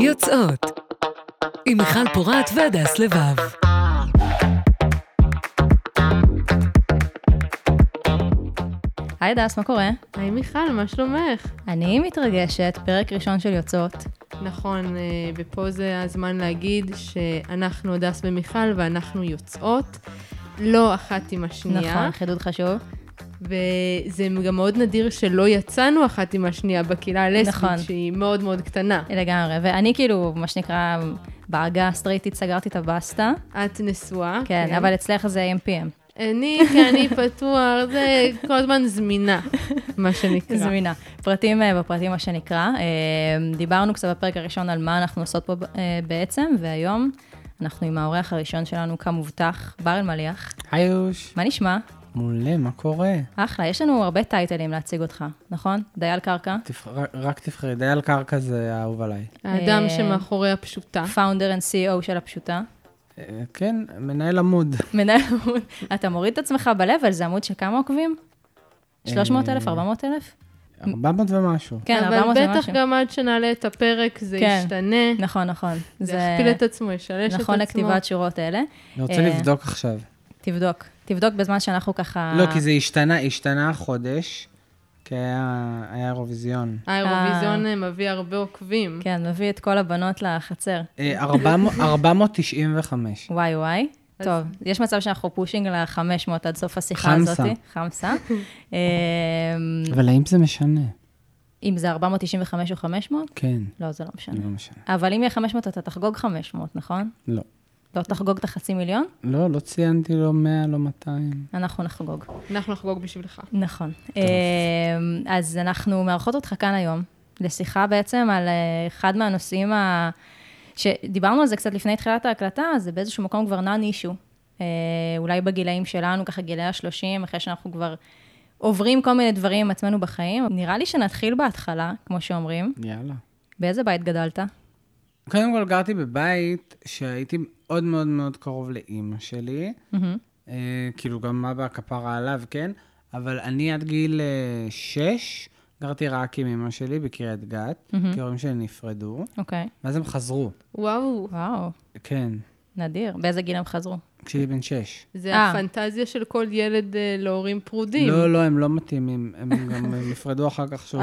יוצאות עם מיכל פורת והדס לבב. היי דס, מה קורה? היי מיכל, מה שלומך? אני מתרגשת, פרק ראשון של יוצאות. נכון, אה, ופה זה הזמן להגיד שאנחנו הדס ומיכל ואנחנו יוצאות, לא אחת עם השנייה. נכון, חידוד חשוב. וזה גם מאוד נדיר שלא יצאנו אחת עם השנייה בקהילה הלסבית, נכון. שהיא מאוד מאוד קטנה. לגמרי, ואני כאילו, מה שנקרא, בעגה הסטרייטית סגרתי את הבסטה. את נשואה. כן, אבל אצלך זה AMPM. אני, כן, אני פתוח, זה כל הזמן זמינה, מה שנקרא. זמינה. פרטים אה, בפרטים, מה שנקרא. אה, דיברנו קצת בפרק הראשון על מה אנחנו עושות פה אה, בעצם, והיום אנחנו עם האורח הראשון שלנו כמובטח, בר אלמליח. היוש. מה נשמע? מעולה, מה קורה? אחלה, יש לנו הרבה טייטלים להציג אותך, נכון? דייל קרקע, תבח... רק- תבחרי, דייל קרקע זה האהוב עליי. האדם אה, שמאחורי הפשוטה. פאונדר and CEO של הפשוטה. אה, כן, מנהל עמוד. מנהל עמוד. אתה מוריד את עצמך ב-level, זה עמוד של כמה עוקבים? 300 אלף, אה, 400 אלף? 400 ומשהו. כן, 400 אבל בטח ומשהו. גם עד שנעלה את הפרק זה כן. ישתנה. נכון, נכון. זה יכפיל את עצמו, ישלש את עצמו. נכון לכתיבת שורות אלה. אני רוצה אה, לבדוק עכשיו. תבדוק. תבדוק בזמן שאנחנו ככה... לא, כי זה השתנה, השתנה החודש, כי היה היה אירוויזיון. האירוויזיון אה, מביא הרבה עוקבים. כן, מביא את כל הבנות לחצר. אה, 400 495. וואי וואי. אז- טוב, יש מצב שאנחנו פושינג ל-500 עד סוף השיחה חמסה. הזאת. חמסה. אה, אבל האם זה משנה? אם זה 495 או 500? כן, לא, זה לא משנה. לא משנה. אבל אם יהיה 500, אתה תחגוג 500, נכון? לא. לא תחגוג את החצי מיליון? לא, לא ציינתי לא 100, לא 200. אנחנו נחגוג. אנחנו נחגוג בשבילך. נכון. אמ, אז אנחנו מארחות אותך כאן היום, לשיחה בעצם על אה, אחד מהנושאים ה... שדיברנו על זה קצת לפני תחילת ההקלטה, זה באיזשהו מקום כבר נאן אישו. אולי בגילאים שלנו, ככה גילאי ה-30, אחרי שאנחנו כבר עוברים כל מיני דברים עם עצמנו בחיים. נראה לי שנתחיל בהתחלה, כמו שאומרים. יאללה. באיזה בית גדלת? קודם כל גרתי בבית שהייתי מאוד מאוד מאוד קרוב לאימא שלי. אה, כאילו, גם אבא כפרה עליו, כן? אבל אני עד גיל אה, שש גרתי רק עם אמא שלי בקריית גת, כי ההורים שלי נפרדו, אוקיי. ואז הם חזרו. וואו, וואו, כן, נדיר. באיזה גיל הם חזרו? כשהייתי בן שש. זה אה. הפנטזיה של כל ילד אה, להורים פרודים. לא, לא, הם לא מתאימים, הם גם נפרדו אחר כך שוב.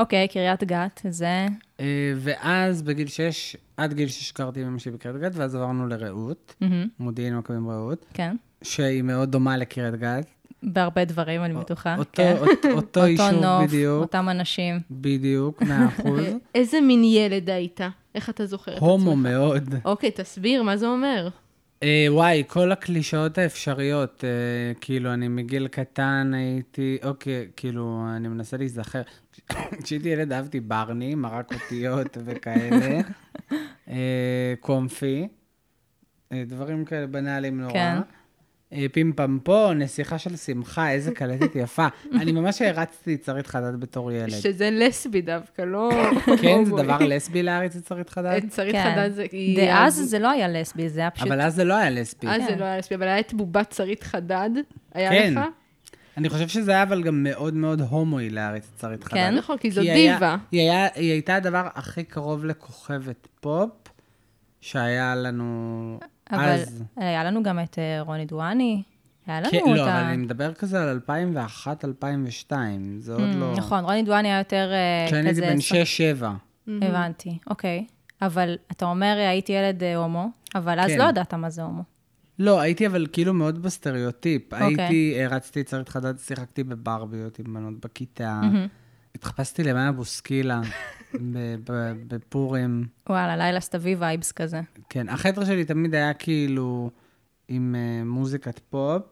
אוקיי, קריית גת, זה... אה, ואז בגיל שש, עד גיל שש גרתי עם אמא שלי בקריית גת, ואז עברנו לרעות, מודיעין מכבים רעות, כן. שהיא מאוד דומה לקריית גת. בהרבה דברים, אני בטוחה. אותו- כן. אותו- אותו יישוב נוף, בדיוק, אותם אנשים. בדיוק, מאה אחוז. איזה מין ילד היית? איך אתה זוכר את עצמך? הומו מאוד. אוקיי, תסביר, מה זה אומר? אה, וואי, כל הקלישאות האפשריות, אה, כאילו, אני מגיל קטן הייתי, אוקיי, כאילו, אני מנסה להיזכר. כשהייתי ילד אהבתי ברני, מרק אותיות וכאלה, אה, קומפי, אה, דברים כאלה בנאליים נורא. כן. אה, פים פמפו, נסיכה של שמחה, איזה קלטת יפה. אני ממש הרצתי את שרית חדד בתור ילד. שזה לסבי דווקא, לא... כן, זה הומואי. דבר לסבי להריץ את שרית חדד? את שרית כן. חדד זה... דאז זה לא היה לסבי, זה היה פשוט... אבל אז זה לא היה לסבי. אז כן. זה לא היה לסבי, אבל היה את בובת שרית חדד. היה כן. לך? אני חושב שזה היה אבל גם מאוד מאוד הומואי להריץ את שרית חדד. כן? נכון, כי זו דיבה. היא הייתה הדבר הכי קרוב לכוכבת פופ שהיה לנו אבל אז. היה לנו גם את אה, רוני דואני, היה לנו כן, אותה... לא, אבל אני מדבר כזה על 2001-2002, זה עוד לא... נכון, רוני דואני היה יותר אה, כזה... כשאני הייתי בן סוף- 6-7. הבנתי, אוקיי. אבל אתה אומר, אה, הייתי ילד אה, הומו, אבל אז כן. לא ידעת מה זה הומו. לא, הייתי אבל כאילו מאוד בסטריאוטיפ. אוקיי. הייתי, הערצתי את שרית חדד, שיחקתי בברביות עם בנות בכיתה. התחפשתי למאיה בוסקילה בפורים. וואלה, לילה סתווי vibes כזה. כן, החדר שלי תמיד היה כאילו עם אה, מוזיקת פופ.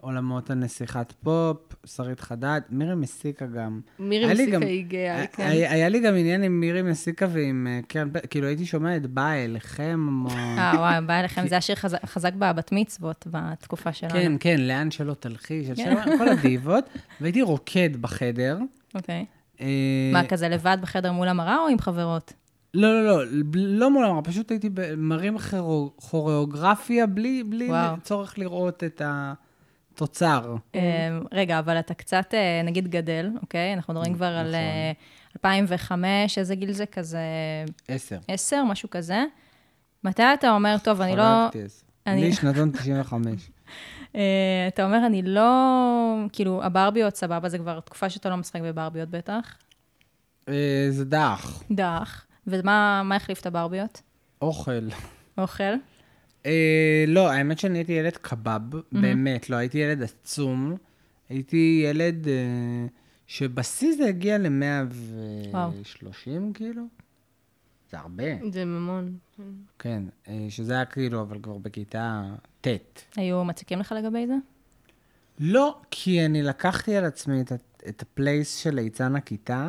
עולמות הנסיכת פופ, שרית חדד, מירי מסיקה גם. מירי מסיקה היא גאה, כן. היה היה לי גם עניין עם מירי מסיקה ועם אה, קרן פלג, כאילו הייתי שומע את באה אליכם, או... אה, וואי, בא אליכם, זה השיר חזק- חזק בבת מצוות בתקופה שלנו. כן, כן, לאן שלא תלכי, של שלום, כל הדיבות, והייתי רוקד בחדר. אוקיי. מה, כזה לבד בחדר מול המראה או עם חברות? לא, לא, לא, לא מול המראה, פשוט הייתי מרים כוריאוגרפיה בלי, בלי. צורך לראות את, ה, תוצר. אמ, רגע, אבל אתה קצת, אה, נגיד, גדל, אוקיי? אנחנו מדברים כבר על נכון. אה, 2005, איזה גיל זה? כזה עשר. 10, משהו כזה. מתי אתה אומר, טוב, אני לא... חגגתי עשר. אני- לי שנתון 95. אה, אתה אומר, אני לא... כאילו, הברביות סבבה, זה כבר תקופה שאתה לא משחק בברביות בטח. אה, זה דח. דח. ומה מה החליף את הברביות? אוכל. אוכל? אה, לא, האמת שאני הייתי ילד קבב, באמת, לא, הייתי ילד עצום. הייתי ילד שבשיא זה הגיע ל-130, כאילו. זה הרבה, זה ממון. כן. אה, שזה היה כאילו, אבל כבר בכיתה ט'. היו מציקים לך לגבי זה? לא, כי אני לקחתי על עצמי את, את ה-place של ליצן הכיתה,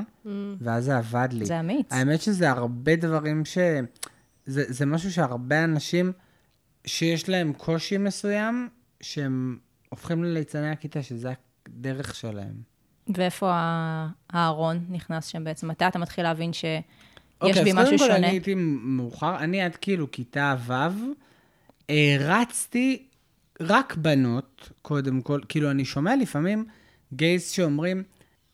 ואז זה עבד לי. זה אמיץ. האמת שזה הרבה דברים ש... זה, זה משהו שהרבה אנשים שיש להם קושי מסוים, שהם הופכים לליצני הכיתה, שזה הדרך שלהם. ואיפה ה- הארון נכנס שם בעצם? מתי אתה מתחיל להבין שיש אוקיי, בי אז משהו קודם כל שונה? אני הייתי מאוחר, אני עד כאילו כיתה ו', הרצתי רק בנות, קודם כל, כאילו אני שומע לפעמים גייז שאומרים,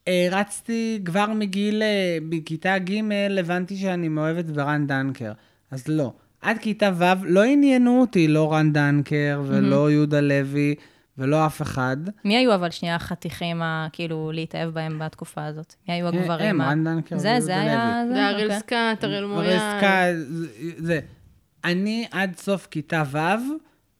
הרצתי כבר מגיל, אה, בכיתה ג', הבנתי שאני מאוהבת ברן דנקר. אז לא. עד כיתה ו' לא עניינו אותי לא רן דנקר ולא יהודה לוי ולא אף אחד. מי היו אבל שנייה החתיכים, כאילו, להתאהב בהם בתקופה הזאת? מי היו הגברים? הם, רן דנקר זה, זה היה... זה? זה הראל אוקיי. סקעת, הראל מויאל. רסקה, זה- זה. אני עד סוף כיתה ו',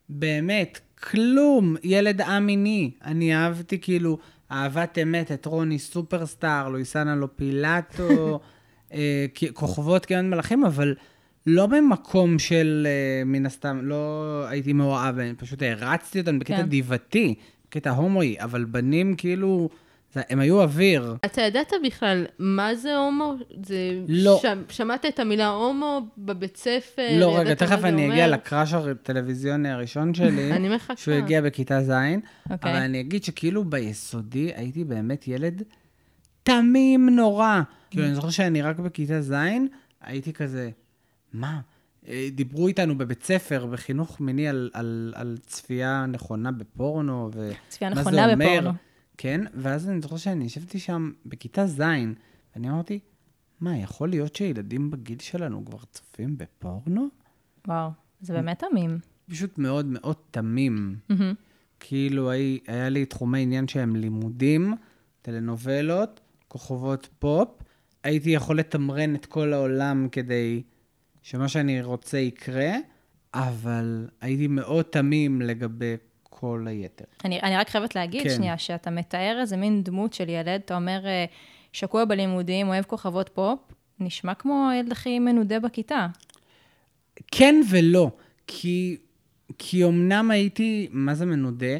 באמת, כלום, ילד א-מיני. אני אהבתי כאילו אהבת אמת את רוני סופרסטאר, לואיסנה לופילטו, אה, כוכבות כמעט מלאכים, אבל לא במקום של, אה, מן הסתם, לא הייתי מאוהב בהם, פשוט הרצתי אותם בקטע כן. דיבתי, בקטע הומואי, אבל בנים כאילו, זה- הם היו אוויר. אתה ידעת בכלל מה זה הומו? זה... לא. שמ, שמעת את המילה הומו בבית ספר? לא, רגע, תכף אני אומר? אגיע לקראש הטלוויזיוני הראשון שלי. אני מחכה. שהוא הגיע בכיתה ז', אוקיי. אבל אני אגיד שכאילו ביסודי הייתי באמת ילד תמים נורא. כאילו, אני זוכר שאני רק בכיתה ז', הייתי כזה, מה? אה, דיברו איתנו בבית ספר, בחינוך מיני, על, על, על צפייה נכונה בפורנו, ו... צפייה מה זה נכונה אומר. בפורנו. כן, ואז אני זוכר שאני ישבתי שם בכיתה ז', ואני אמרתי, מה, יכול להיות שילדים בגיל שלנו כבר צופים בפורנו? וואו, זה באמת תמים. פשוט מאוד מאוד תמים. מהמם. כאילו, היה, היה לי תחומי עניין שהם לימודים, טלנובלות, כוכבות פופ. הייתי יכול לתמרן את כל העולם כדי שמה שאני רוצה יקרה, אבל הייתי מאוד תמים לגבי כל היתר. אני, אני רק חייבת להגיד כן. שנייה, שאתה מתאר איזה מין דמות של ילד, אתה אומר, אה, שקוע בלימודים, אוהב כוכבות פופ, נשמע כמו הילד הכי מנודה בכיתה. כן ולא, כי, כי אמנם הייתי, מה זה מנודה?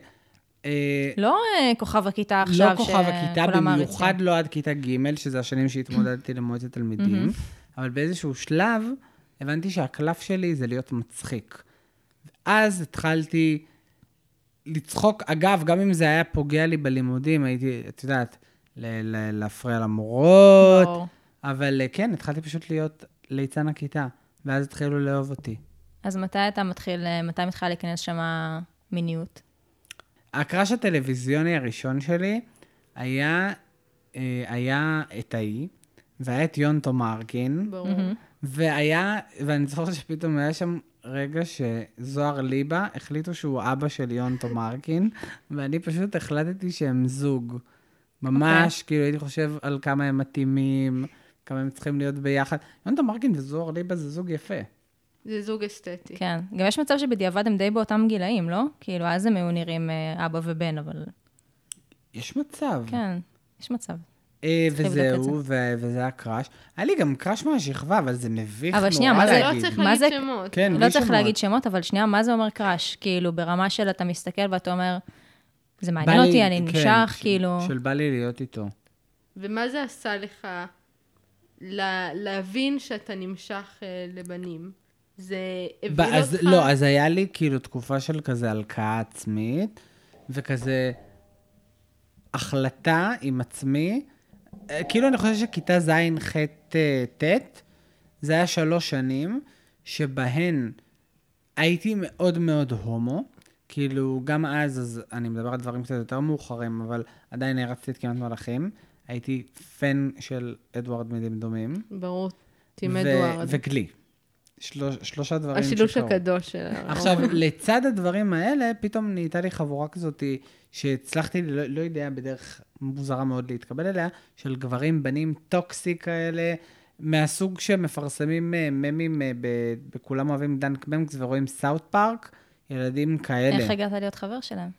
אה, לא אה, כוכב הכיתה עכשיו, לא כוכב הכיתה, שכולם במיוחד מעריצים. לא עד כיתה ג', שזה השנים שהתמודדתי למועצת תלמידים, אבל באיזשהו שלב הבנתי שהקלף שלי זה להיות מצחיק. ואז התחלתי לצחוק, אגב, גם אם זה היה פוגע לי בלימודים, הייתי, את יודעת, ל- ל- להפריע למורות. אבל אה, כן, התחלתי פשוט להיות ליצן הכיתה, ואז התחילו לאהוב אותי. אז מתי אתה מתחיל, אה, מתי מתחילה להיכנס שם מיניות? הקראש הטלוויזיוני הראשון שלי היה, אה, היה את ההיא, והיה את יונטו מרקין, ברור. והיה, ואני זוכר שפתאום היה שם רגע שזוהר ליבה החליטו שהוא אבא של יונטו מרקין, ואני פשוט החלטתי שהם זוג. ממש, אוקיי. כאילו הייתי חושב על כמה הם מתאימים, כמה הם צריכים להיות ביחד. יונטו מרקין וזוהר ליבה זה זוג יפה. זה זוג אסתטי. כן. גם יש מצב שבדיעבד הם די באותם גילאים, לא? כאילו, אז הם היו נראים אה, אבא ובן, אבל... יש מצב. כן, יש מצב. אה, וזהו, ו- וזה היה קראש. היה לי גם קראש מהשכבה, אבל זה מביך אבל שנייה, מה זה- לא. צריך להגיד זה- שמות. כן, לא צריך שמות. להגיד שמות, אבל שנייה, מה זה אומר קראש? כאילו, ברמה של אתה מסתכל ואתה אומר, זה מעניין לי- אותי, אני כן, נמשך, כאילו... של בא לי להיות איתו. ומה זה עשה לך לה, להבין שאתה נמשך uh, לבנים? זה הביא אז, אותך... לא, אז היה לי כאילו תקופה של כזה הלקאה עצמית, וכזה החלטה עם עצמי. אה, כאילו אני חושב שכיתה ז', ח', אה, ט', זה היה שלוש שנים שבהן הייתי מאוד מאוד הומו, כאילו, גם אז, אז אני מדבר על דברים קצת יותר מאוחרים, אבל עדיין הרצתי את כמעט מלאכים. הייתי פן של אדוארד מדמדומים. ברור, טים אדוארד. וגלי. שלוש, שלושה דברים השילוש שקרו. הקדוש של עכשיו, לצד הדברים האלה, פתאום נהייתה לי חבורה כזאת שהצלחתי, לא, לא יודע, בדרך מוזרה מאוד להתקבל אליה, של גברים, בנים טוקסי כאלה, מהסוג שמפרסמים אה, ממים, אה, בכולם אוהבים דנק במקס ורואים סאוט פארק, ילדים כאלה. איך הגעת להיות חבר שלהם?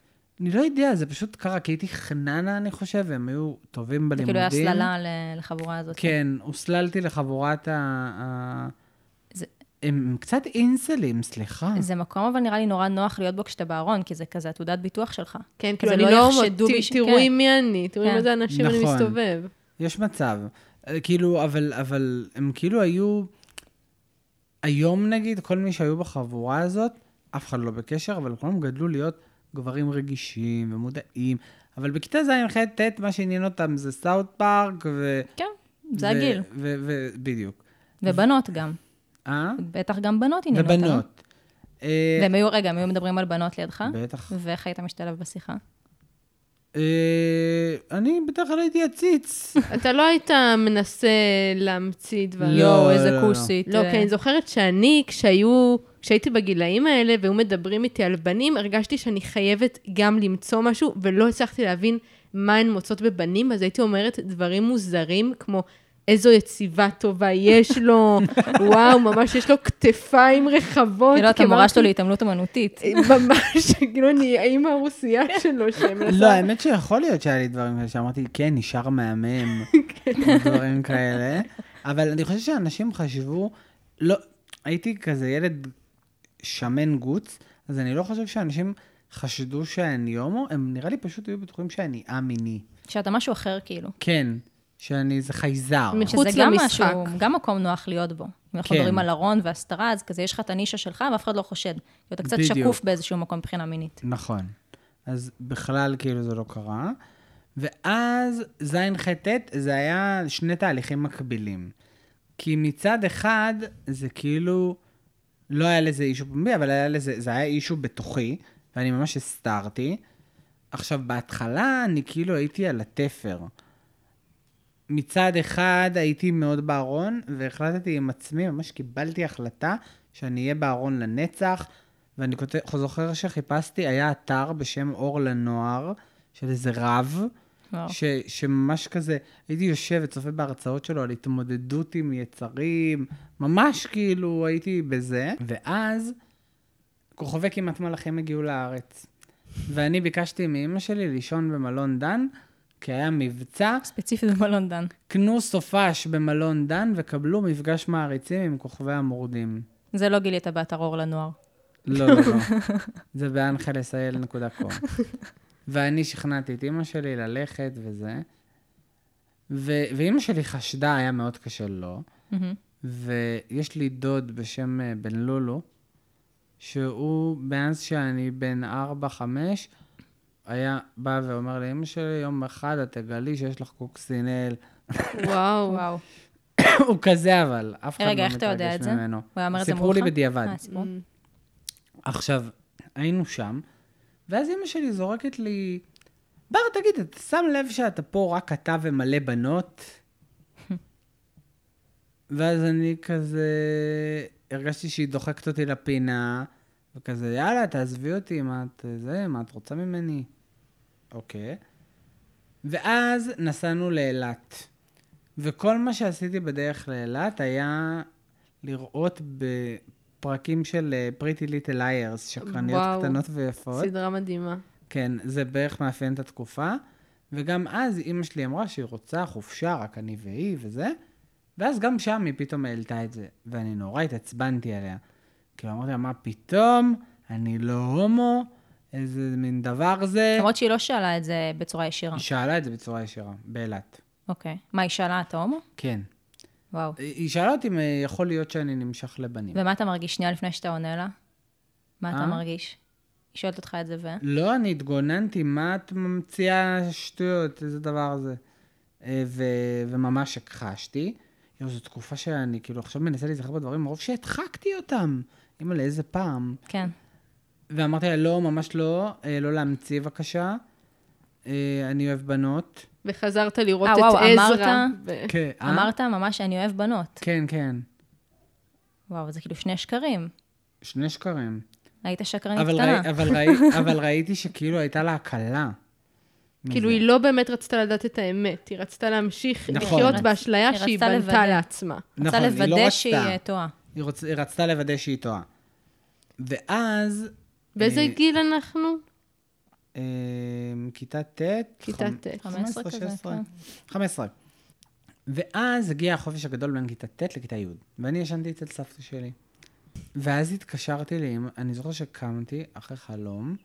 אני לא יודע, זה פשוט קרה, כי הייתי חננה, אני חושב, והם היו טובים זה בלימודים. כאילו היה הסללה לחבורה הזאת. כן, הוסללתי לחבורת ה... הם קצת אינסלים, סליחה. זה מקום אבל נראה לי נורא נוח להיות בו כשאתה בארון, כי זה כזה התעודת ביטוח שלך. כן, כאילו, אני לא לא... בי ש- תראו כן. עם מי אני, תראו עם כן. איזה אנשים אני נכון. מסתובב. יש מצב. אה, כאילו, אבל, אבל הם כאילו היו... היום נגיד, כל מי שהיו בחבורה הזאת, אף אחד לא בקשר, אבל כולם גדלו להיות גברים רגישים ומודעים. אבל בכיתה ז', ח', ט', מה שעניין אותם זה סאוט פארק, ו... כן, זה ו- הגיל. ו- ו- בדיוק. ובנות גם. אה? בטח גם בנות עניינו אותנו. ובנות. אה, והם היו, רגע, הם היו מדברים על בנות לידך? בטח. ואיך היית משתלב בשיחה? אה, אני בדרך כלל הייתי עציץ. אתה לא היית מנסה להמציא דברים. לא, יואו, לא, איזה לא. כוסית. לא, כי אני זוכרת שאני, כשהיו, כשהייתי בגילאים האלה והיו מדברים איתי על בנים, הרגשתי שאני חייבת גם למצוא משהו, ולא הצלחתי להבין מה הן מוצאות בבנים, אז הייתי אומרת דברים מוזרים, כמו איזו יציבה טובה יש לו, וואו, ממש יש לו כתפיים רחבות. כאילו, אתה כי מורה אמרתי, שלו להתעמלות אומנותית. ממש, כאילו, אני האימא הרוסייה שלו, שמנסה... לא, האמת שיכול להיות שהיה לי דברים כאלה שאמרתי, כן, נשאר מהמם, או דברים כאלה. אבל אני חושב שאנשים חשבו, לא, הייתי כזה ילד שמן גוץ, אז אני לא חושב שאנשים חשדו שאני הומו, הם נראה לי פשוט היו בטוחים שאני א-מיני. שאתה משהו אחר, כאילו. כן, שאני איזה חייזר. מחוץ שזה גם למשחק. משהו, גם מקום נוח להיות בו. אם אנחנו כן. מדברים על ארון והסתרה, אז כזה יש לך את הנישה שלך, ואף אחד לא חושד. אתה קצת בדיוק. שקוף באיזשהו מקום מבחינה מינית. נכון. אז בכלל, כאילו, זה לא קרה. ואז ז', ח', ט', זה היה שני תהליכים מקבילים. כי מצד אחד, זה כאילו, לא היה לזה אישו פומבי, אבל היה לזה, זה היה אישו בתוכי, ואני ממש הסתרתי. עכשיו, בהתחלה אני כאילו הייתי על התפר. מצד אחד הייתי מאוד בארון, והחלטתי עם עצמי, ממש קיבלתי החלטה שאני אהיה בארון לנצח, ואני זוכר שחיפשתי, היה אתר בשם אור לנוער, של איזה רב, וואו. ש, שממש כזה, הייתי יושב וצופה בהרצאות שלו על התמודדות עם יצרים, ממש כאילו הייתי בזה, ואז כוכבי כמעט מלאכים הגיעו לארץ. ואני ביקשתי מאימא שלי לישון במלון דן, כי היה מבצע, ספציפית במלון דן. קנו סופש במלון דן וקבלו מפגש מעריצים עם כוכבי המורדים. זה לא גילית באתר אור לנוער. לא, לא, לא. זה באנחלסייל.קום. ואני שכנעתי את אימא שלי ללכת וזה. ו- ואימא שלי חשדה, היה מאוד קשה לו. מהמם. ויש לי דוד בשם אה, בן לולו, שהוא, מאז שאני בן 4-5, היה בא ואומר לאמא שלי, יום אחד את תגלי שיש לך קוקסינל. וואו. וואו. הוא כזה אבל, אף אחד רגע, לא איך אתה יודע מתרגש את זה? ממנו. הוא היה אומר את זה סיפרו לי מולך? בדיעבד. אה, סיפרו. עכשיו, היינו שם, ואז אמא שלי זורקת לי, בר, תגיד, אתה שם לב שאתה פה רק אתה ומלא בנות? ואז אני כזה, הרגשתי שהיא דוחקת אותי לפינה, וכזה, יאללה, תעזבי אותי, מה את זה, מה את רוצה ממני? אוקיי. ואז נסענו לאילת. וכל מה שעשיתי בדרך לאילת היה לראות בפרקים של Pretty Little Liars, שקרניות וואו. קטנות ויפות. סדרה מדהימה. כן, זה בערך מאפיין את התקופה. וגם אז אימא שלי אמרה שהיא רוצה חופשה, רק אני והיא וזה. ואז גם שם היא פתאום העלתה את זה, ואני נורא התעצבנתי עליה. כאילו אמרתי לה, מה פתאום? אני לא הומו? איזה מין דבר זה? למרות שהיא לא שאלה את זה בצורה ישירה. היא שאלה את זה בצורה ישירה, באילת. אוקיי. מה, היא שאלה, אתה הומו? כן. וואו. היא שאלה אותי אם אה, יכול להיות שאני נמשך לבנים. ומה אתה מרגיש שנייה לפני שאתה עונה לה? מה אתה אה? מרגיש? היא שואלת אותך את זה ו... לא, אני התגוננתי, מה את ממציאה שטויות, איזה דבר זה. אה, ו- וממש הכחשתי. יואו, זו תקופה שאני כאילו עכשיו מנסה להיזכר בדברים, מרוב שהדחקתי אותם. אימא, לאיזה פעם. כן. ואמרתי לה, לא, ממש לא, אה, לא להמציא בבקשה. אה, אני אוהב בנות. וחזרת לראות אה, את וואו, עזרא. אמרת? ו- כן. אה? אמרת ממש שאני אוהב בנות. כן, כן. וואו, זה כאילו שני שקרים. שני שקרים. היית שקרנית אבל, קטנה. ראי, אבל, ראי, אבל ראיתי שכאילו הייתה לה הקלה. כאילו. היא לא באמת רצתה לדעת את האמת, היא רצתה להמשיך נכון. לחיות רצ- באשליה היא שהיא רצתה בנתה לוודא. לעצמה. נכון, היא לא לוודא רצתה. שהיא אה, טועה. היא, רוצ, היא רצתה לוודא שהיא טועה. ואז... באיזה אה, גיל אנחנו? אה, כיתה ט'. כיתה ט'. 15 כזה, 16. כן. 15. ואז הגיע החופש הגדול בין כיתה ט' לכיתה י', ואני ישנתי אצל סבתא שלי. ואז התקשרתי לאמא, אני זוכר שקמתי אחרי חלום,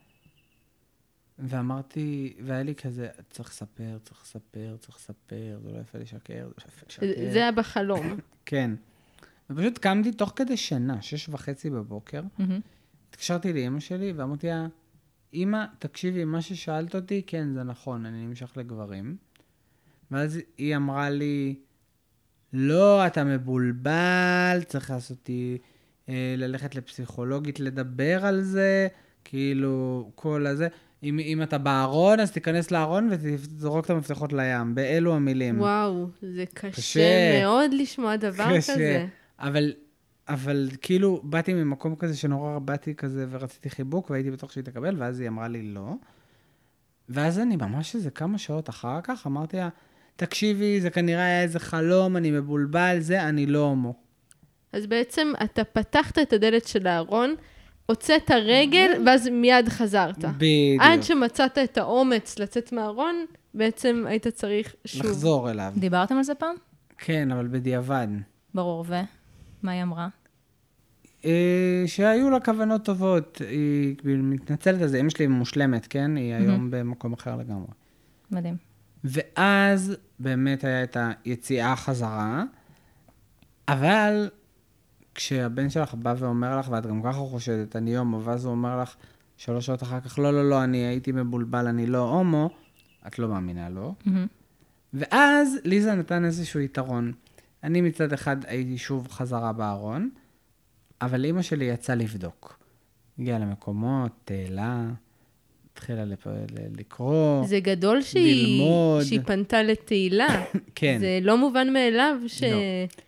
ואמרתי, והיה לי כזה, צריך לספר, צריך לספר, צריך לספר, זה לא יפה לשקר, זה לא יפה לשקר. זה היה בחלום. כן. ופשוט קמתי תוך כדי שינה, שש וחצי בבוקר, מהמם. התקשרתי לאימא שלי ואמרתי לה, אימא, תקשיבי, מה ששאלת אותי, כן, זה נכון, אני נמשך לגברים. ואז היא אמרה לי, לא, אתה מבולבל, צריך לעשות אותי, אה, ללכת לפסיכולוגית לדבר על זה, כאילו, כל הזה. אם, אם אתה בארון, אז תיכנס לארון ותזרוק את המפתחות לים, באלו המילים. וואו, זה קשה קשה. מאוד לשמוע דבר כזה. אבל, אבל כאילו, באתי ממקום כזה שנורא באתי כזה ורציתי חיבוק, והייתי בטוח שהיא תקבל, ואז היא אמרה לי לא. ואז אני ממש איזה כמה שעות אחר כך אמרתי לה, תקשיבי, זה כנראה היה איזה חלום, אני מבולבל, זה, אני לא הומו. אז בעצם אתה פתחת את הדלת של הארון, הוצאת רגל, ואז מיד חזרת. בדיוק. עד שמצאת את האומץ לצאת מהארון, בעצם היית צריך שוב. לחזור אליו. דיברתם על זה פעם? כן, אבל בדיעבד. ברור, ו? מה היא אמרה? אה, שהיו לה כוונות טובות, היא כאילו מתנצלת על זה, אמא שלי מושלמת, כן? היא היום במקום אחר לגמרי. מדהים. ואז באמת היה את היציאה חזרה, אבל כשהבן שלך בא ואומר לך, ואת גם ככה חושדת, אני הומו, ואז הוא אומר לך שלוש שעות אחר כך, לא, לא, לא, אני הייתי מבולבל, אני לא הומו, את לא מאמינה לו. מהמם. ואז ליזה נתן איזשהו יתרון. אני מצד אחד הייתי שוב חזרה בארון, אבל אימא שלי יצאה לבדוק. הגיעה למקומות, תהלה, התחילה לפ... לקרוא. זה גדול שהיא, ללמוד. שהיא פנתה לתהילה. כן. זה לא מובן מאליו ש... לא.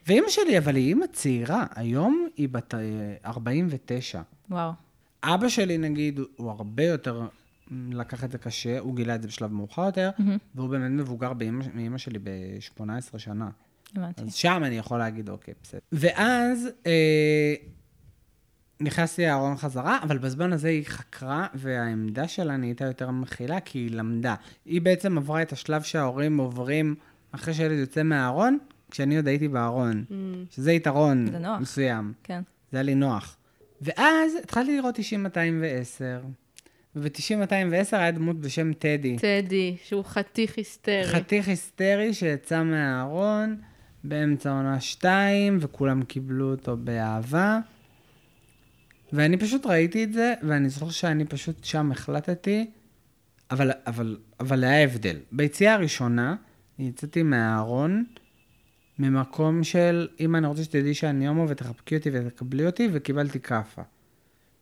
ואימא שלי, אבל היא אימא צעירה, היום היא בת אה, 49. וואו. אבא שלי, נגיד, הוא הרבה יותר לקח את זה קשה, הוא גילה את זה בשלב מאוחר יותר, והוא באמת מבוגר מאמא שלי ב-18 שנה. הבנתי. אז שם אני יכול להגיד, אוקיי, בסדר. ואז אה, נכנסתי לארון חזרה, אבל בזמן הזה היא חקרה, והעמדה שלה נהייתה יותר מכילה, כי היא למדה. היא בעצם עברה את השלב שההורים עוברים אחרי שהילד יוצא מהארון, כשאני עוד הייתי בארון. שזה יתרון זה נוח. מסוים. כן. זה היה לי נוח. ואז התחלתי לראות 90-210, וב-90-210 היה דמות בשם טדי. טדי, שהוא חתיך היסטרי. חתיך היסטרי שיצא מהארון באמצע עונה 2, וכולם קיבלו אותו באהבה. ואני פשוט ראיתי את זה, ואני זוכר שאני פשוט שם החלטתי, אבל, אבל, אבל היה הבדל. ביציאה הראשונה, יצאתי מהארון ממקום של, אם אני רוצה שתדעי שאני הומו ותחבקי אותי ותקבלי אותי, וקיבלתי כאפה.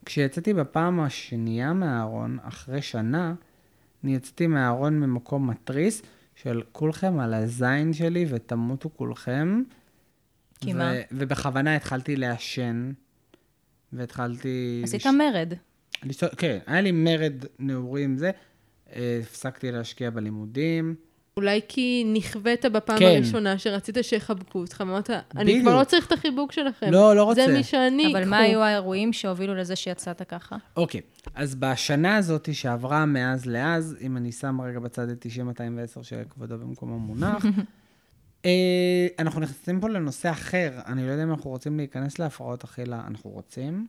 כשיצאתי בפעם השנייה מהארון, אחרי שנה, אני יצאתי מהארון ממקום מתריס של כולכם על הזין שלי ותמותו כולכם. כי מה? ובכוונה התחלתי לעשן, והתחלתי... עשית לש- מרד. לשתות- כן, היה לי מרד נעורים זה. אה, הפסקתי להשקיע בלימודים. אולי כי נכווית בפעם כן. הראשונה שרצית שיחבקו אותך, ואמרת, אני כבר. לא צריך את החיבוק שלכם. לא, לא רוצה. זה מי שאני, אבל מה קחו." היו האירועים שהובילו לזה שיצאת ככה? אוקיי, אז בשנה הזאת שעברה מאז לאז, אם אני שם רגע בצד את 90-210 שכבודו במקומו מונח, אה, אנחנו נכנסים פה לנושא אחר. אני לא יודע אם אנחנו רוצים להיכנס להפרעות אכילה. אנחנו רוצים?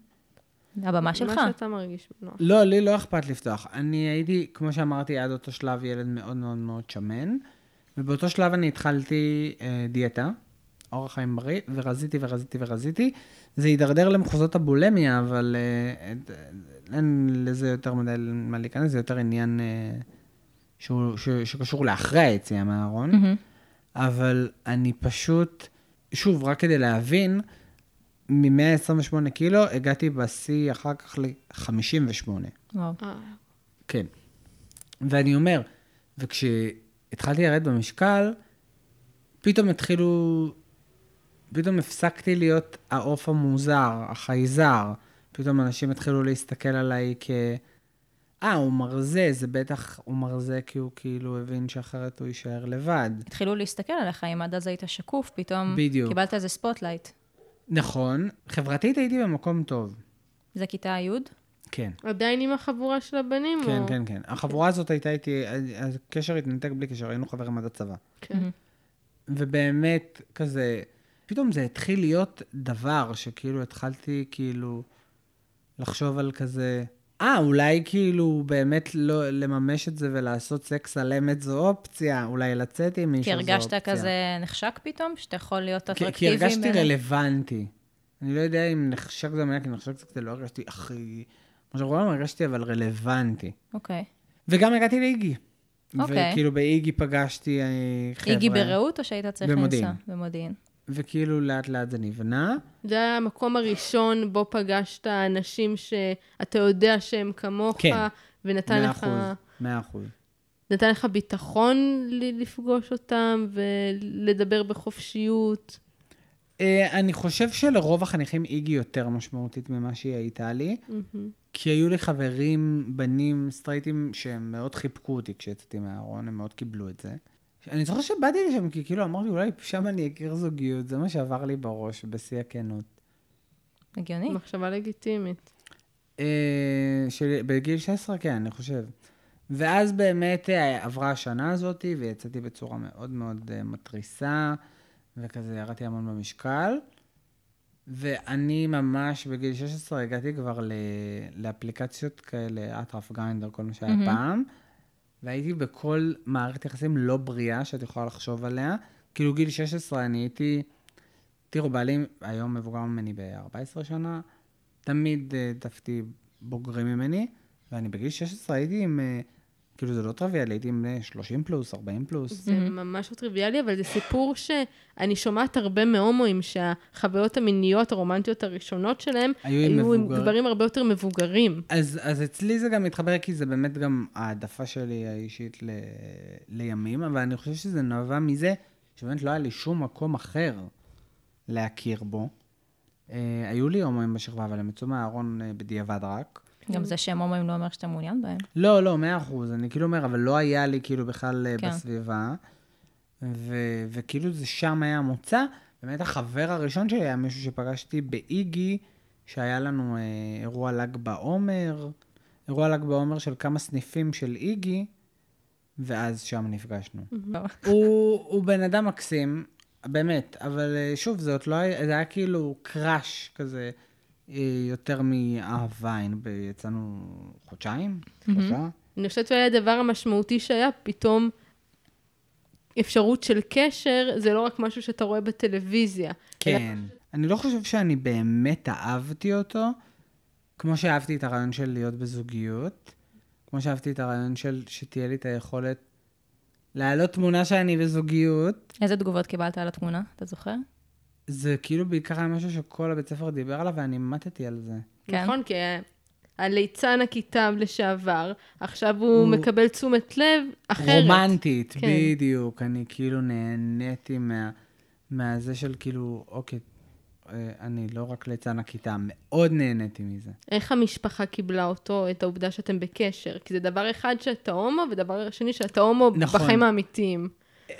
הבמה שלך. מה שאתה מרגיש בנוח. לא, לי לא אכפת לפתוח. אני הייתי, כמו שאמרתי, עד אותו שלב ילד מאוד מאוד מאוד שמן, ובאותו שלב אני התחלתי אה, דיאטה, אורח חיים בריא, ורזיתי ורזיתי ורזיתי. זה הידרדר למחוזות הבולמיה, אבל אה, את- אין לזה יותר מדי מה להיכנס, זה יותר עניין אה, שהוא, ש, שקשור לאחרי היציאה מהארון. מהמם. אבל אני פשוט, שוב, רק כדי להבין, מ-128 קילו הגעתי בשיא אחר כך ל-58. וואו. אה, כן. ואני אומר, וכשהתחלתי לרדת במשקל, פתאום התחילו, פתאום הפסקתי להיות העוף המוזר, החייזר. פתאום אנשים התחילו להסתכל עליי כ... אה, הוא מרזה, זה בטח, הוא מרזה כי הוא כאילו הבין שאחרת הוא יישאר לבד. התחילו להסתכל עליך, אם עד אז היית שקוף, פתאום בדיוק. קיבלת איזה spotlight. נכון. חברתית הייתי במקום טוב. זה כיתה י'? כן. עדיין עם החבורה של הבנים? כן, או... כן, כן. החבורה הזאת הייתה איתי, הקשר התנתק בלי קשר, היינו חברים עד הצבא. כן. ובאמת, כזה, פתאום זה התחיל להיות דבר שכאילו התחלתי כאילו לחשוב על כזה, אה, אולי כאילו באמת לא לממש את זה ולעשות סקס על אמת זו אופציה, אולי לצאת עם מישהו כי זו אופציה. הרגשת כזה נחשק פתאום, שאתה יכול להיות כי, כי אטרקטיבי? הרגשתי בין- רלוונטי. אני לא יודע אם נחשק זה המילה, כי נחשק זה כזה לא הרגשתי הכי... כמו שרובם הרגשתי, אבל רלוונטי. אוקיי. וגם הגעתי לאיגי. אוקיי. וכאילו באיגי פגשתי אה, חבר'ה. איגי ברעות או שהיית צריך במודיעין. לנסוע? במודיעין. וכאילו לאט לאט זה נבנה. זה היה המקום הראשון בו פגשת אנשים שאתה יודע שהם כמוך, כן. ונתן מאה לך, אחוז, מאה אחוז. נתן לך ביטחון לפגוש אותם ולדבר בחופשיות. אה, אני חושב שלרוב החניכים איגי יותר משמעותית ממה שהיא הייתה לי, כי היו לי חברים, בנים סטרייטים, שהם מאוד חיבקו אותי כשיצאתי מהארון, הם מאוד קיבלו את זה. אני זוכר שבאתי לשם, כי כאילו אמרתי, אולי שם אני אכיר זוגיות, זה מה שעבר לי בראש, בשיא הכנות. הגיוני. מחשבה לגיטימית. אה, של... בגיל 16, כן, אני חושב. ואז באמת אה, עברה השנה הזאת, ויצאתי בצורה מאוד מאוד אה, מתריסה, וכזה ירדתי המון במשקל. ואני ממש בגיל 16 הגעתי כבר ל... לאפליקציות כאלה, אטרף גריינדר, כל מה שהיה מהמם. פעם, והייתי בכל מערכת יחסים לא בריאה שאת יכולה לחשוב עליה. כאילו גיל 16 אני הייתי, תראו, בעלי היום מבוגר ממני ב-14 שנה, תמיד אה, דפתי בוגרים ממני, ואני בגיל 16 הייתי עם, אה, כאילו זה לא טריוויאלי, הייתי עם אה, 30 פלוס, 40 פלוס. זה ממש לא טריוויאלי, אבל זה סיפור שאני שומעת הרבה מהומואים שהחוויות המיניות הרומנטיות הראשונות שלהם היו עם היו עם מבוגר. גברים הרבה יותר מבוגרים. אז, אז אצלי זה גם מתחבר, כי זה באמת גם העדפה שלי האישית ל, לימים, אבל אני חושב שזה נבע מזה שבאמת לא היה לי שום מקום אחר להכיר בו. אה, היו לי הומואים בשכבה, אבל הם יצאו מהארון אה, בדיעבד רק. גם זה שהם הומואים לא אומר שאתה מעוניין בהם. לא, לא, מאה אחוז. אני כאילו אומר, אבל לא היה לי כאילו בכלל כן. כן. בסביבה. ו- וכאילו זה שם היה המוצא. באמת החבר הראשון שלי היה מישהו שפגשתי באיגי, שהיה לנו אה, אירוע ל"ג בעומר, אירוע ל"ג בעומר של כמה סניפים של איגי, ואז שם נפגשנו. הוא, הוא בן אדם מקסים, באמת, אבל אה, שוב, זה עוד לא היה, זה היה כאילו קראש כזה, אה, יותר מאהבה, היינו יצאנו חודשיים, שלושה. אני חושבת שזה הדבר המשמעותי שהיה, פתאום אפשרות של קשר, זה לא רק משהו שאתה רואה בטלוויזיה. כן. אני לא חושב שאני באמת אהבתי אותו, כמו שאהבתי את הרעיון של להיות בזוגיות, כמו שאהבתי את הרעיון של שתהיה לי את היכולת להעלות תמונה שאני בזוגיות. איזה תגובות קיבלת על התמונה, אתה זוכר? זה כאילו בעיקר היה משהו שכל הבית ספר דיבר עליו, ואני מתתי על זה. כן. נכון, כי הליצן הכיתב לשעבר, עכשיו הוא הוא- מקבל תשומת לב אחרת. רומנטית, כן. בדיוק. אני כאילו נהניתי מה, מהזה של כאילו, אוקיי, אה, אני לא רק ליצן הכיתה, מאוד נהניתי מזה. איך המשפחה קיבלה אותו, את העובדה שאתם בקשר? כי זה דבר אחד שאתה הומו, ודבר שני שאתה הומו נכון. בחיים האמיתיים.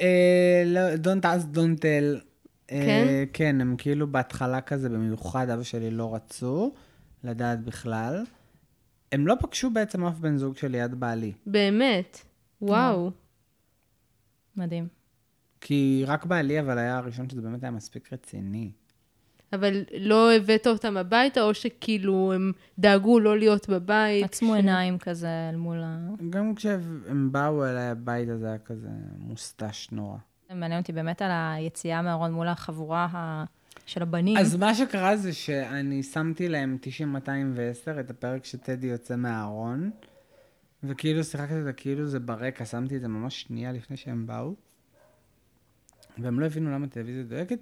אה, לא, don't ask, don't tell. אה, כן? כן, הם כאילו בהתחלה כזה, במיוחד אבא שלי לא רצו לדעת בכלל. הם לא פגשו בעצם אף בן זוג שלי עד בעלי. באמת. וואו. מדהים. כי רק בעלי, אבל היה הראשון שזה באמת היה מספיק רציני. אבל לא הבאת אותם הביתה, או שכאילו הם דאגו לא להיות בבית? עצמו כש- עיניים כזה אל מול ה... גם כשהם באו אליי הביתה זה היה כזה מוסתש נורא. מעניין אותי באמת על היציאה מהארון מול החבורה ה... של הבנים. אז מה שקרה זה שאני שמתי להם 90-210, את הפרק שטדי יוצא מהארון, וכאילו שיחקתי את זה כאילו זה ברקע, שמתי את זה ממש שנייה לפני שהם באו, והם לא הבינו למה טלוויזיה דואגת,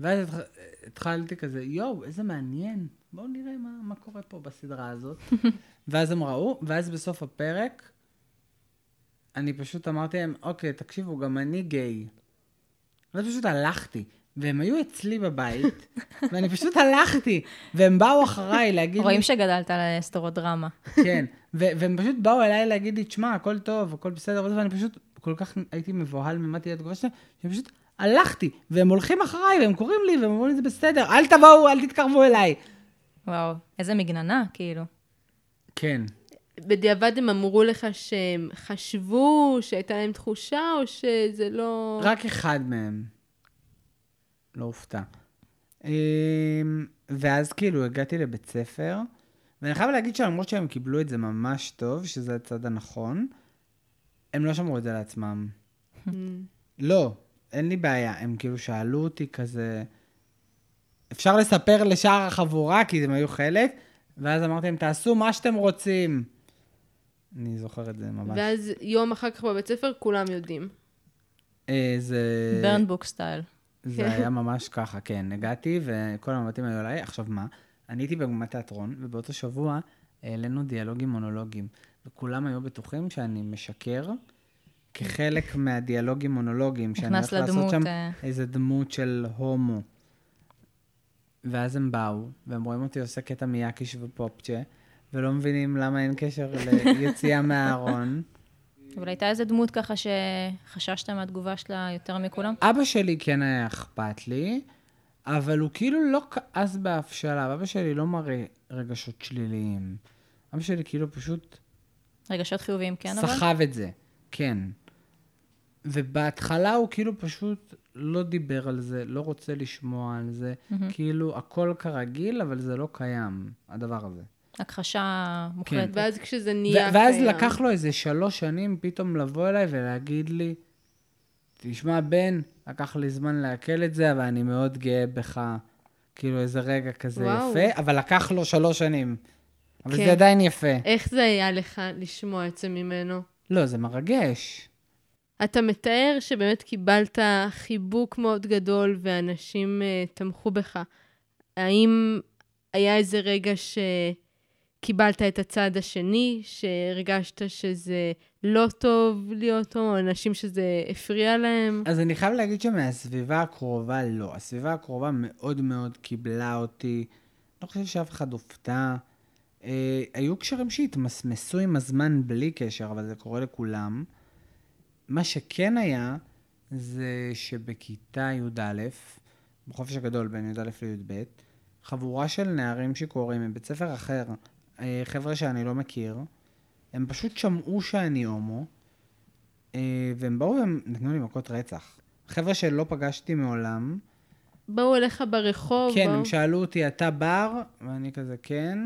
ואז התח- התחלתי כזה, יואו, איזה מעניין, בואו נראה מה, מה קורה פה בסדרה הזאת. ואז הם ראו, ואז בסוף הפרק, אני פשוט אמרתי להם, אוקיי, תקשיבו, גם אני גיי. ואז פשוט הלכתי, והם היו אצלי בבית, ואני פשוט הלכתי, והם באו אחריי להגיד לי... רואים שגדלת על סטורודרמה. כן, והם פשוט באו אליי להגיד לי, תשמע, הכל טוב, הכל בסדר, ואני פשוט כל כך הייתי מבוהל ממה תהיה התגובה שלהם, שפשוט הלכתי, והם הולכים אחריי, והם קוראים לי, והם אומרים לי, זה בסדר, אל תבואו, אל תתקרבו אליי. וואו, איזה מגננה, כאילו. כן. בדיעבד הם אמרו לך שהם חשבו שהייתה להם תחושה, או שזה לא... רק אחד מהם. לא הופתע. אמ, ואז כאילו הגעתי לבית ספר, ואני חייב להגיד שלמרות שהם קיבלו את זה ממש טוב, שזה הצד הנכון, הם לא שמרו את זה לעצמם. Mm. לא, אין לי בעיה. הם כאילו שאלו אותי כזה, אפשר לספר לשאר החבורה, כי הם היו חלק, ואז אמרתי להם, תעשו מה שאתם רוצים. אני זוכר את זה ממש. ואז יום אחר כך בבית ספר כולם יודעים. אה, זה... ברנבוק סטייל. זה היה ממש ככה, כן. הגעתי וכל המבטים היו עליי. עכשיו מה? אני הייתי בגמת תיאטרון, ובאותו שבוע העלינו דיאלוגים מונולוגים. וכולם היו בטוחים שאני משקר כחלק מהדיאלוגים מונולוגים, שאני הולך לעשות שם אה. איזה דמות של הומו. ואז הם באו, והם רואים אותי עושה קטע מיאקיש ופופצ'ה, ולא מבינים למה אין קשר ליציאה מהארון. אבל הייתה איזה דמות ככה שחששת מהתגובה שלה יותר מכולם? אבא שלי כן היה אכפת לי, אבל הוא כאילו לא כעס באף שלב. אבא שלי לא מראה רגשות שליליים. אבא שלי כאילו פשוט רגשות חיוביים כן, אבל? סחב את זה, כן. ובהתחלה הוא כאילו פשוט לא דיבר על זה, לא רוצה לשמוע על זה. כאילו, הכל כרגיל, אבל זה לא קיים, הדבר הזה. הכחשה מוחלטת. ואז כשזה ו- נהיה ואז קיים. לקח לו איזה שלוש שנים פתאום לבוא אליי ולהגיד לי, תשמע, בן, לקח לי זמן לעכל את זה, אבל אני מאוד גאה בך. כאילו, איזה רגע כזה וואו. יפה, אבל לקח לו שלוש שנים. אבל כן. זה עדיין יפה. איך זה היה לך לשמוע את זה ממנו? לא, זה מרגש. אתה מתאר שבאמת קיבלת חיבוק מאוד גדול ואנשים uh, תמכו בך. האם היה איזה רגע שקיבלת את הצד השני, שהרגשת שזה לא טוב להיות הומו, אנשים שזה הפריע להם? אז אני חייב להגיד שמהסביבה הקרובה לא. הסביבה הקרובה מאוד מאוד קיבלה אותי. לא חושב שאף אחד הופתע. אה, היו קשרים שהתמסמסו עם הזמן בלי קשר, אבל זה קורה לכולם. מה שכן היה, זה שבכיתה י"א, בחופש הגדול בין י"א לי"ב, חבורה של נערים שיכורים מבית ספר אחר, חבר'ה שאני לא מכיר, הם פשוט שמעו שאני הומו, אה, והם באו והם נתנו לי מכות רצח. חבר'ה שלא פגשתי מעולם, באו אליך ברחוב? כן, באו... הם שאלו אותי, אתה בר? ואני כזה, כן.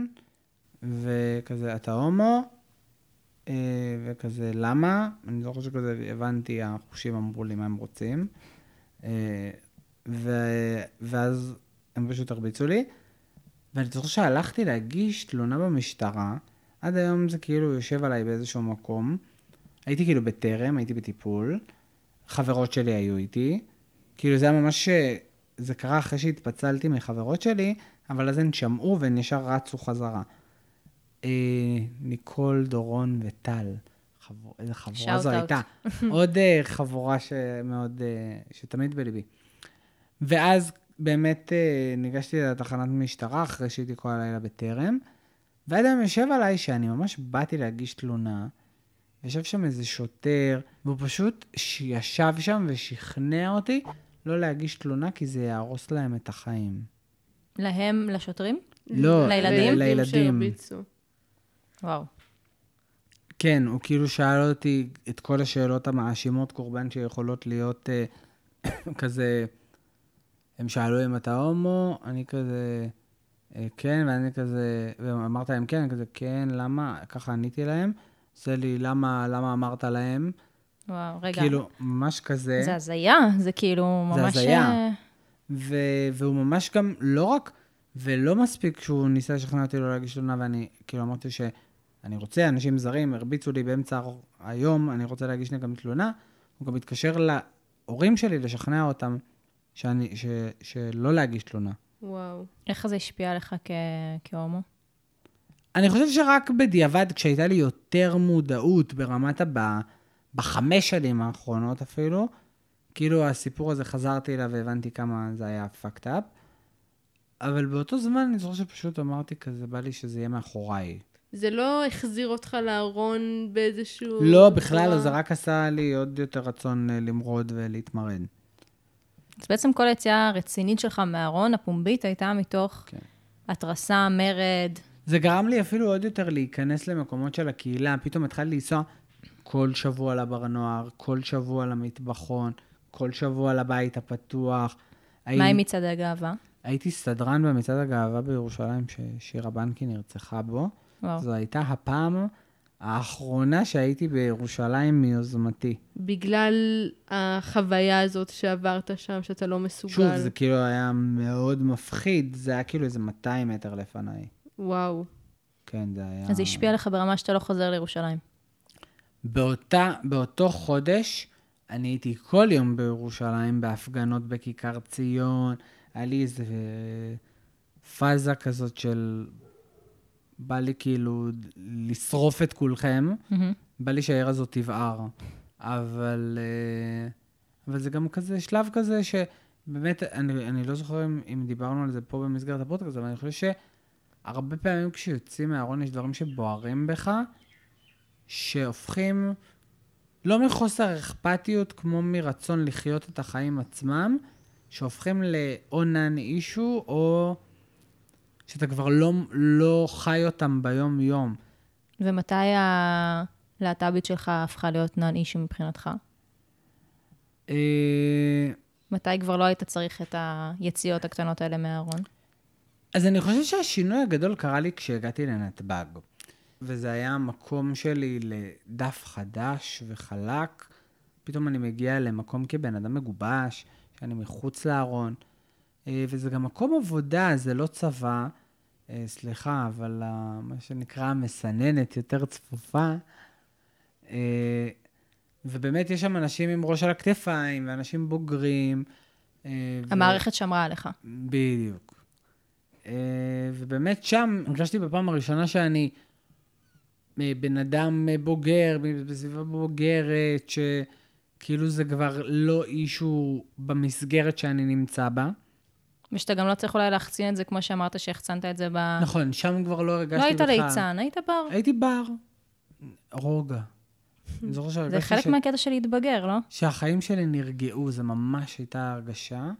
וכזה, אתה הומו? אה, וכזה, למה? אני זוכר שכזה הבנתי, החושים אמרו לי מה הם רוצים. אה, ו- ואז הם פשוט הרביצו לי. ואני זוכר שהלכתי להגיש תלונה במשטרה, עד היום זה כאילו יושב עליי באיזשהו מקום. הייתי כאילו בטרם, הייתי בטיפול, חברות שלי היו איתי. כאילו זה היה ממש, זה קרה אחרי שהתפצלתי מחברות שלי, אבל אז הן שמעו והן ישר רצו חזרה. אה, ניקול, דורון וטל. חבור, איזה חבורה זו out. הייתה. עוד אה, חבורה שמאוד, אה, שתמיד בליבי. ואז באמת אה, ניגשתי לתחנת משטרה אחרי שהייתי כל הלילה בטרם, ואדם יושב עליי שאני ממש באתי להגיש תלונה, ישב שם איזה שוטר, והוא פשוט ישב שם ושכנע אותי לא להגיש תלונה, כי זה יהרוס להם את החיים. להם, לשוטרים? לא, לילדים? לילדים. שהרביצו. וואו. כן, הוא כאילו שאל אותי את כל השאלות המאשימות קורבן שיכולות להיות אה, כזה, הם שאלו אם אתה הומו, אני כזה, אה, כן, ואני כזה, ואמרת להם כן, אני כזה, כן, למה? ככה עניתי להם. עושה לי, למה, למה אמרת להם? וואו, רגע. כאילו, ממש כזה. זה הזיה, זה כאילו זה ממש... הזיה. אה, ו- והוא ממש גם, לא רק, ולא מספיק שהוא ניסה לשכנע אותי לא להגיש תלונה, ואני כאילו אמרתי שאני רוצה, אנשים זרים הרביצו לי באמצע היום, אני רוצה להגיש נגדם תלונה, הוא גם התקשר להורים שלי לשכנע אותם שאני, ש, שלא להגיש תלונה. וואו. איך זה השפיע עליך כ- כהומו? אני חושב שרק בדיעבד, כשהייתה לי יותר מודעות ברמת הבא, בחמש שנים האחרונות אפילו, כאילו הסיפור הזה, חזרתי אליו והבנתי כמה זה היה fucked up, אבל באותו זמן אני זוכר שפשוט אמרתי כזה, בא לי שזה יהיה מאחוריי. זה לא החזיר אותך לארון באיזשהו... לא, בכלל לא? זה רק עשה לי עוד יותר רצון אה, למרוד ולהתמרד. אז בעצם כל היציאה הרצינית שלך מהארון, הפומבית, הייתה מתוך כן. התרסה, מרד. זה גרם לי אפילו עוד יותר להיכנס למקומות של הקהילה. פתאום התחלתי לנסוע כל שבוע לבר הנוער, כל שבוע למטבחון, כל שבוע לבית הפתוח. מה עם מצעדי הגאווה? הייתי סדרן במצעד הגאווה בירושלים, ששירה בנקי נרצחה בו. וואו. זו הייתה הפעם האחרונה שהייתי בירושלים מיוזמתי. בגלל החוויה הזאת שעברת שם, שאתה לא מסוגל. שוב, זה כאילו היה מאוד מפחיד, זה היה כאילו איזה 200 מטר לפניי. וואו. כן, זה היה... אז זה השפיע עליך ברמה שאתה לא חוזר לירושלים. באותה, באותו חודש, אני הייתי כל יום בירושלים, בהפגנות בכיכר ציון. היה לי איזה פאזה כזאת של... בא לי כאילו לשרוף את כולכם. מהמם. בא לי שהעיר הזאת תבער. אבל, אה, אבל זה גם כזה, שלב כזה שבאמת, אני, אני לא זוכר אם, אם דיברנו על זה פה במסגרת הפודקאסט, אבל אני חושב שהרבה פעמים כשיוצאים מהארון יש דברים שבוערים בך, שהופכים, לא מחוסר אכפתיות כמו מרצון לחיות את החיים עצמם, שהופכים ל-או נאן אישו, או שאתה כבר לא, לא חי אותם ביום-יום. ומתי הלהט"בית שלך הפכה להיות נאן אישו מבחינתך? אה, מתי כבר לא היית צריך את היציאות הקטנות האלה מהארון? אז אני חושב שהשינוי הגדול קרה לי כשהגעתי לנתב"ג. וזה היה המקום שלי לדף חדש וחלק. פתאום אני מגיע למקום כבן אדם מגובש, שאני מחוץ לארון. אה, וזה גם מקום עבודה, זה לא צבא. אה, סליחה, אבל מה שנקרא המסננת יותר צפופה. אה, ובאמת יש שם אנשים עם ראש על הכתפיים, ואנשים בוגרים. אה, ו- המערכת שמרה עליך. בדיוק. ובאמת שם הרגשתי בפעם הראשונה שאני בן אדם בוגר, בסביבה בוגרת, שכאילו זה כבר לא אישו במסגרת שאני נמצא בה. ושאתה גם לא צריך אולי להחצין את זה, כמו שאמרת שהחצנת את זה ב... נכון, שם כבר לא הרגשתי לא בכלל. היית ליצן, היית בר. הייתי בר. רוגע. אני זוכר זה שהרגשתי חלק ש... מהקטע של להתבגר, לא? שהחיים שלי נרגעו, זו ממש הייתה הרגשה.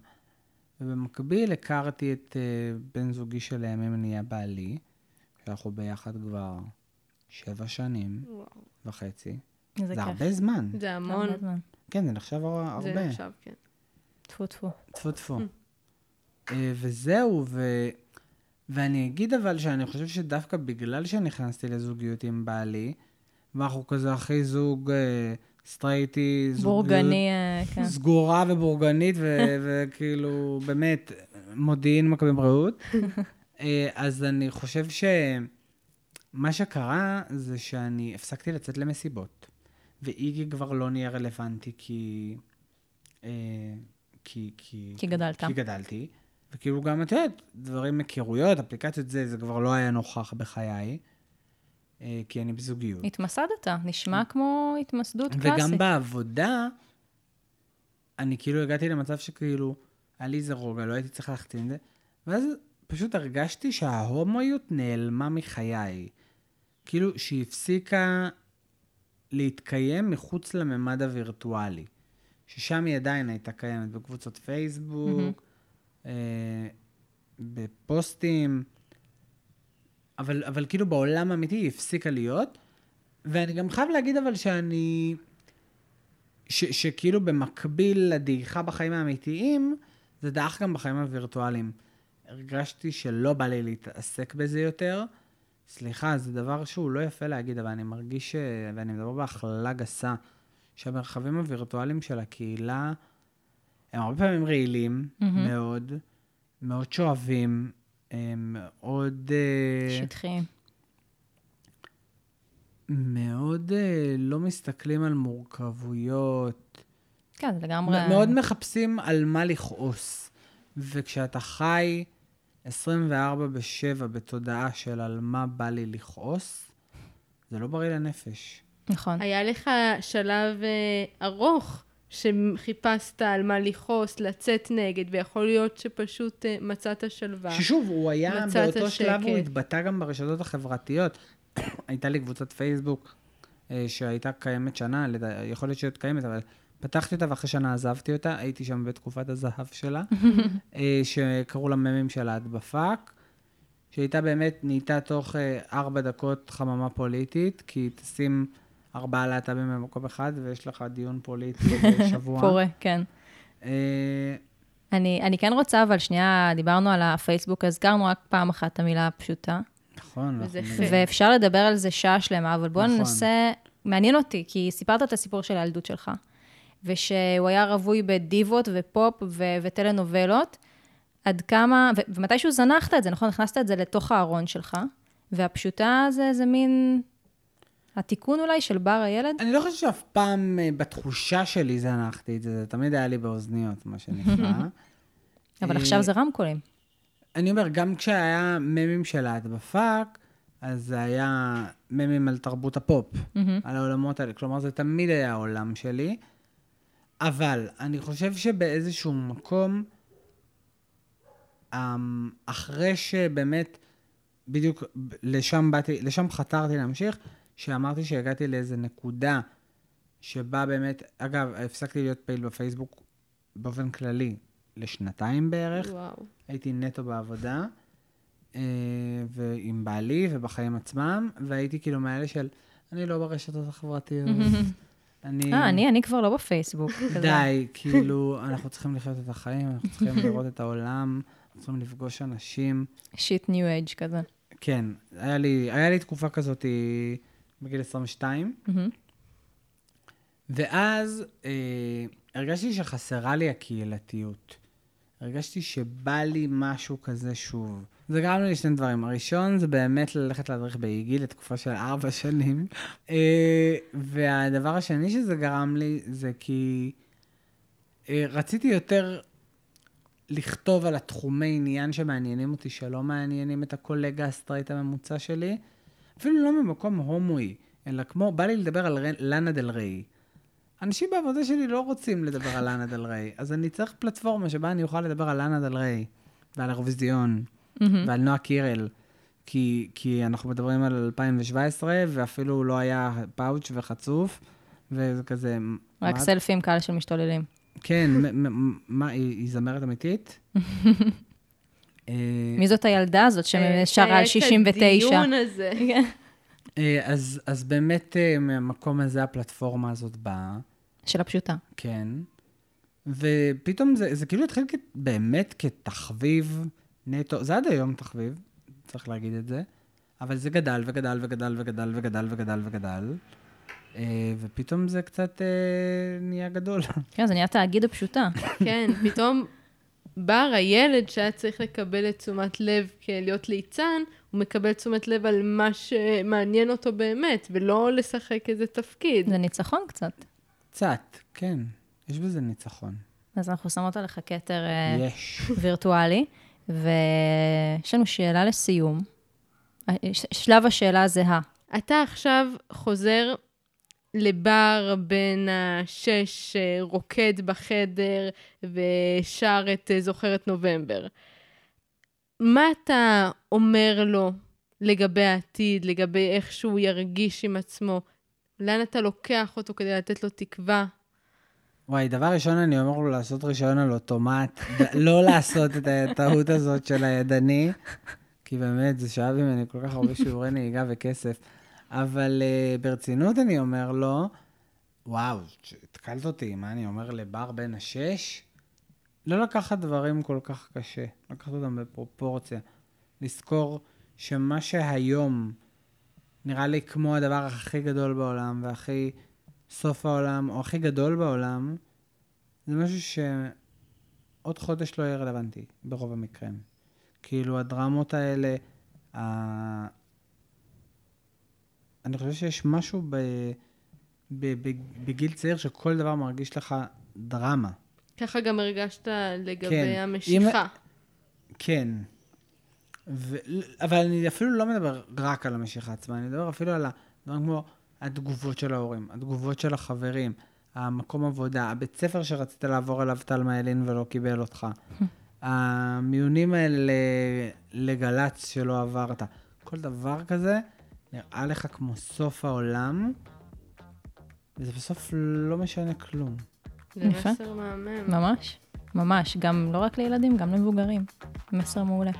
ובמקביל הכרתי את uh, בן זוגי שלימים נהיה בעלי, שאנחנו ביחד כבר שבע שנים וואו. וחצי. זה כיף. הרבה זמן. זה המון. הרבה זמן. כן, זה נחשב הר- זה הרבה. עכשיו, כן. טפו טפו. טפו טפו. אה, וזהו, ו... ואני אגיד אבל שאני חושב שדווקא בגלל שנכנסתי לזוגיות עם בעלי, ואנחנו כזה אחי זוג אה, סטרייטי, זוגיות בורגני, אה, כן. סגורה ובורגנית, ו- וכאילו, באמת, מודיעין מכבי בריאות. אה, אז אני חושב שמה שקרה זה שאני הפסקתי לצאת למסיבות, ואיגי כבר לא נהיה רלוונטי כי... אה, כי, כי, כי גדלת. כי גדלתי. וכאילו גם, את יודעת, דברים, היכרויות, אפליקציות, זה, זה כבר לא היה נוכח בחיי, אה, כי אני בזוגיות. התמסדת, נשמע כמו התמסדות וגם קלאסית. בעבודה, אני כאילו הגעתי למצב שכאילו, היה לי איזה רוגע, לא הייתי צריך להחתים את זה, ואז פשוט הרגשתי שההומואיות נעלמה מחיי. כאילו, שהיא הפסיקה להתקיים מחוץ לממד הווירטואלי. ששם היא עדיין הייתה קיימת בקבוצות פייסבוק, אה, בפוסטים, אבל, אבל כאילו בעולם האמיתי היא הפסיקה להיות. ואני גם חייב להגיד אבל שאני... ש, שכאילו במקביל לדעיכה בחיים האמיתיים, זה דעך גם בחיים הווירטואליים. הרגשתי שלא בא לי להתעסק בזה יותר. סליחה, זה דבר שהוא לא יפה להגיד, אבל אני מרגיש, ש... ואני מדבר בהכללה גסה, שהמרחבים הווירטואליים של הקהילה הם הרבה פעמים רעילים מהמם. מאוד, מאוד שואבים, הם מאוד... אה, שטחי. מאוד uh, לא מסתכלים על מורכבויות. כן, זה לגמרי... מאוד מחפשים על מה לכעוס. וכשאתה חי 24 ב-7 בתודעה של על מה בא לי לכעוס, זה לא בריא לנפש. נכון. היה לך שלב אה, ארוך שחיפשת על מה לכעוס, לצאת נגד, ויכול להיות שפשוט אה, מצאת שלווה. ששוב, הוא היה, באותו שלב הוא. התבטא גם ברשתות החברתיות. הייתה לי קבוצת פייסבוק אה, שהייתה קיימת שנה, יכול להיות שהיא קיימת, אבל פתחתי אותה ואחרי שנה עזבתי אותה, הייתי שם בתקופת הזהב שלה, אה, שקראו לה ממים של את בפאק, שהייתה באמת, נהייתה תוך ארבע דקות חממה פוליטית, כי תשים ארבעה להט"בים במקום אחד ויש לך דיון פוליטי בשבוע. פורה, כן. אה, אני, אני כן רוצה, אבל שנייה, דיברנו על הפייסבוק, הזכרנו רק פעם אחת את המילה הפשוטה, נכון. חטא. ואפשר לדבר על זה שעה שלמה, אבל בואו נכון. ננסה, מעניין אותי, כי סיפרת את הסיפור של הילדות שלך, ושהוא היה רווי בדיבות ופופ ו- וטלנובלות, עד כמה, ו- ומתישהו זנחת את זה, נכון? הכנסת את זה לתוך הארון שלך, והפשוטה זה איזה מין התיקון אולי של בר הילד? אני לא חושב שאף פעם אה, בתחושה שלי זנחתי את זה, זה תמיד היה לי באוזניות, מה שנקרא. אבל אה, עכשיו זה רמקולים. אני אומר, גם כשהיה ממים של בפאק, אז זה היה ממים על תרבות הפופ, על העולמות האלה. כלומר, זה תמיד היה העולם שלי. אבל אני חושב שבאיזשהו מקום, אמ, אחרי שבאמת, בדיוק לשם באתי, לשם חתרתי להמשיך, שאמרתי שהגעתי לאיזה נקודה שבה באמת, אגב, הפסקתי להיות פעיל בפייסבוק באופן כללי לשנתיים בערך. וואו. הייתי נטו בעבודה, אה, ועם בעלי ובחיים עצמם, והייתי כאילו מאלה של, אני לא ברשתות החברתיות. אני... אה, אני, אני כבר לא בפייסבוק. די, כאילו, אנחנו צריכים לחיות את החיים, אנחנו צריכים לראות את העולם, אנחנו צריכים לפגוש אנשים. שיט ניו אייג' כזה. כן, היה לי, היה לי תקופה כזאת בגיל 22, מהמם. ואז אה, הרגשתי שחסרה לי הקהילתיות. הרגשתי שבא לי משהו כזה שוב. זה גרם לי לשני דברים. הראשון זה באמת ללכת להדריך באיגי לתקופה של ארבע שנים. אה, והדבר השני שזה גרם לי זה כי אה, רציתי יותר לכתוב על התחומי עניין שמעניינים אותי, שלא מעניינים את הקולגה הסטרייט הממוצע שלי. אפילו לא ממקום הומואי, אלא כמו, בא לי לדבר על לאנה דל ריי. אנשים בעבודה שלי לא רוצים לדבר על לאנה דל ריי, אז אני צריך פלטפורמה שבה אני אוכל לדבר על לאנה דל ריי, ועל האירוויזיון, ועל נועה קירל. כי, כי אנחנו מדברים על 2017, ואפילו לא היה פאוץ' וחצוף, וזה כזה... רק מה- סלפים כאלה של משתוללים. כן, מה, היא היא זמרת אמיתית? אה, מי זאת הילדה הזאת אה, ששרה היה על את 69? הדיון הזה. אה, אז, אז באמת מהמקום הזה הפלטפורמה הזאת באה, של הפשוטה. כן. ופתאום זה, זה כאילו התחיל כ- באמת כתחביב נטו, זה עד היום תחביב, צריך להגיד את זה, אבל זה גדל וגדל וגדל וגדל וגדל וגדל וגדל, ופתאום זה קצת אה, נהיה גדול. כן, זה נהיה תאגיד הפשוטה. כן, פתאום בר, הילד שהיה צריך לקבל את תשומת לב כלהיות ליצן, הוא מקבל תשומת לב על מה שמעניין אותו באמת, ולא לשחק איזה תפקיד. זה ניצחון קצת. קצת, כן, יש בזה ניצחון. אז אנחנו שמות עליך כתר אה, יש. וירטואלי, ויש לנו שאלה לסיום. אה, שלב השאלה זהה. אתה עכשיו חוזר לבר בן השש, אה, רוקד בחדר ושר את אה, זוכרת נובמבר. מה אתה אומר לו לגבי העתיד, לגבי איך שהוא ירגיש עם עצמו? לאן אתה לוקח אותו כדי לתת לו תקווה? וואי, דבר ראשון, אני אומר לו לעשות רישיון על אוטומט, לא לעשות את הטעות הזאת של הידני, כי באמת, זה שאב ממני כל כך הרבה שיעורי נהיגה וכסף. אבל uh, ברצינות אני אומר לו, וואו, התקלת אותי, מה אני אומר לבר בן השש? לא לקחת דברים כל כך קשה, לקחת אותם בפרופורציה. לזכור שמה שהיום נראה לי כמו הדבר הכי גדול בעולם והכי סוף העולם, או הכי גדול בעולם, זה משהו שעוד חודש לא יהיה רלוונטי, ברוב המקרים. כאילו, הדרמות האלה. אני חושב שיש משהו ב... ב... ב... בגיל צעיר שכל דבר מרגיש לך דרמה. ככה גם הרגשת לגבי כן. המשיכה. כן. ו... אבל אני אפילו לא מדבר רק על המשיכה עצמה, אני מדבר אפילו על הדברים כמו התגובות של ההורים, התגובות של החברים, המקום עבודה, הבית ספר שרצית לעבור אליו תלמה ילין ולא קיבל אותך, המיונים האלה לגל"צ שלא עברת, כל דבר כזה נראה לך כמו סוף העולם, וזה בסוף לא משנה כלום. זה יפה. מסר מהמם. ממש, ממש. גם לא רק לילדים, גם למבוגרים. מסר מעולה.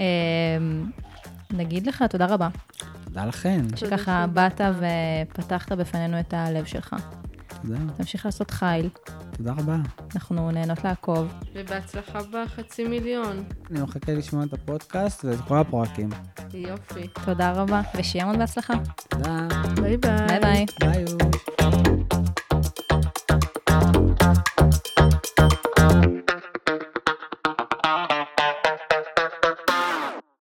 אה, נגיד לך תודה רבה, תודה לכן. שככה באת ופתחת בפנינו את הלב שלך. תודה. תמשיך לעשות חיל, תודה רבה. אנחנו נהנות לעקוב. ובהצלחה בחצי מיליון. אני מחכה לשמוע את הפודקאסט ואת כל הפרקים. יופי. תודה רבה, ושיהיה המון בהצלחה. תודה. ביי ביי. ביי ביי. ביי.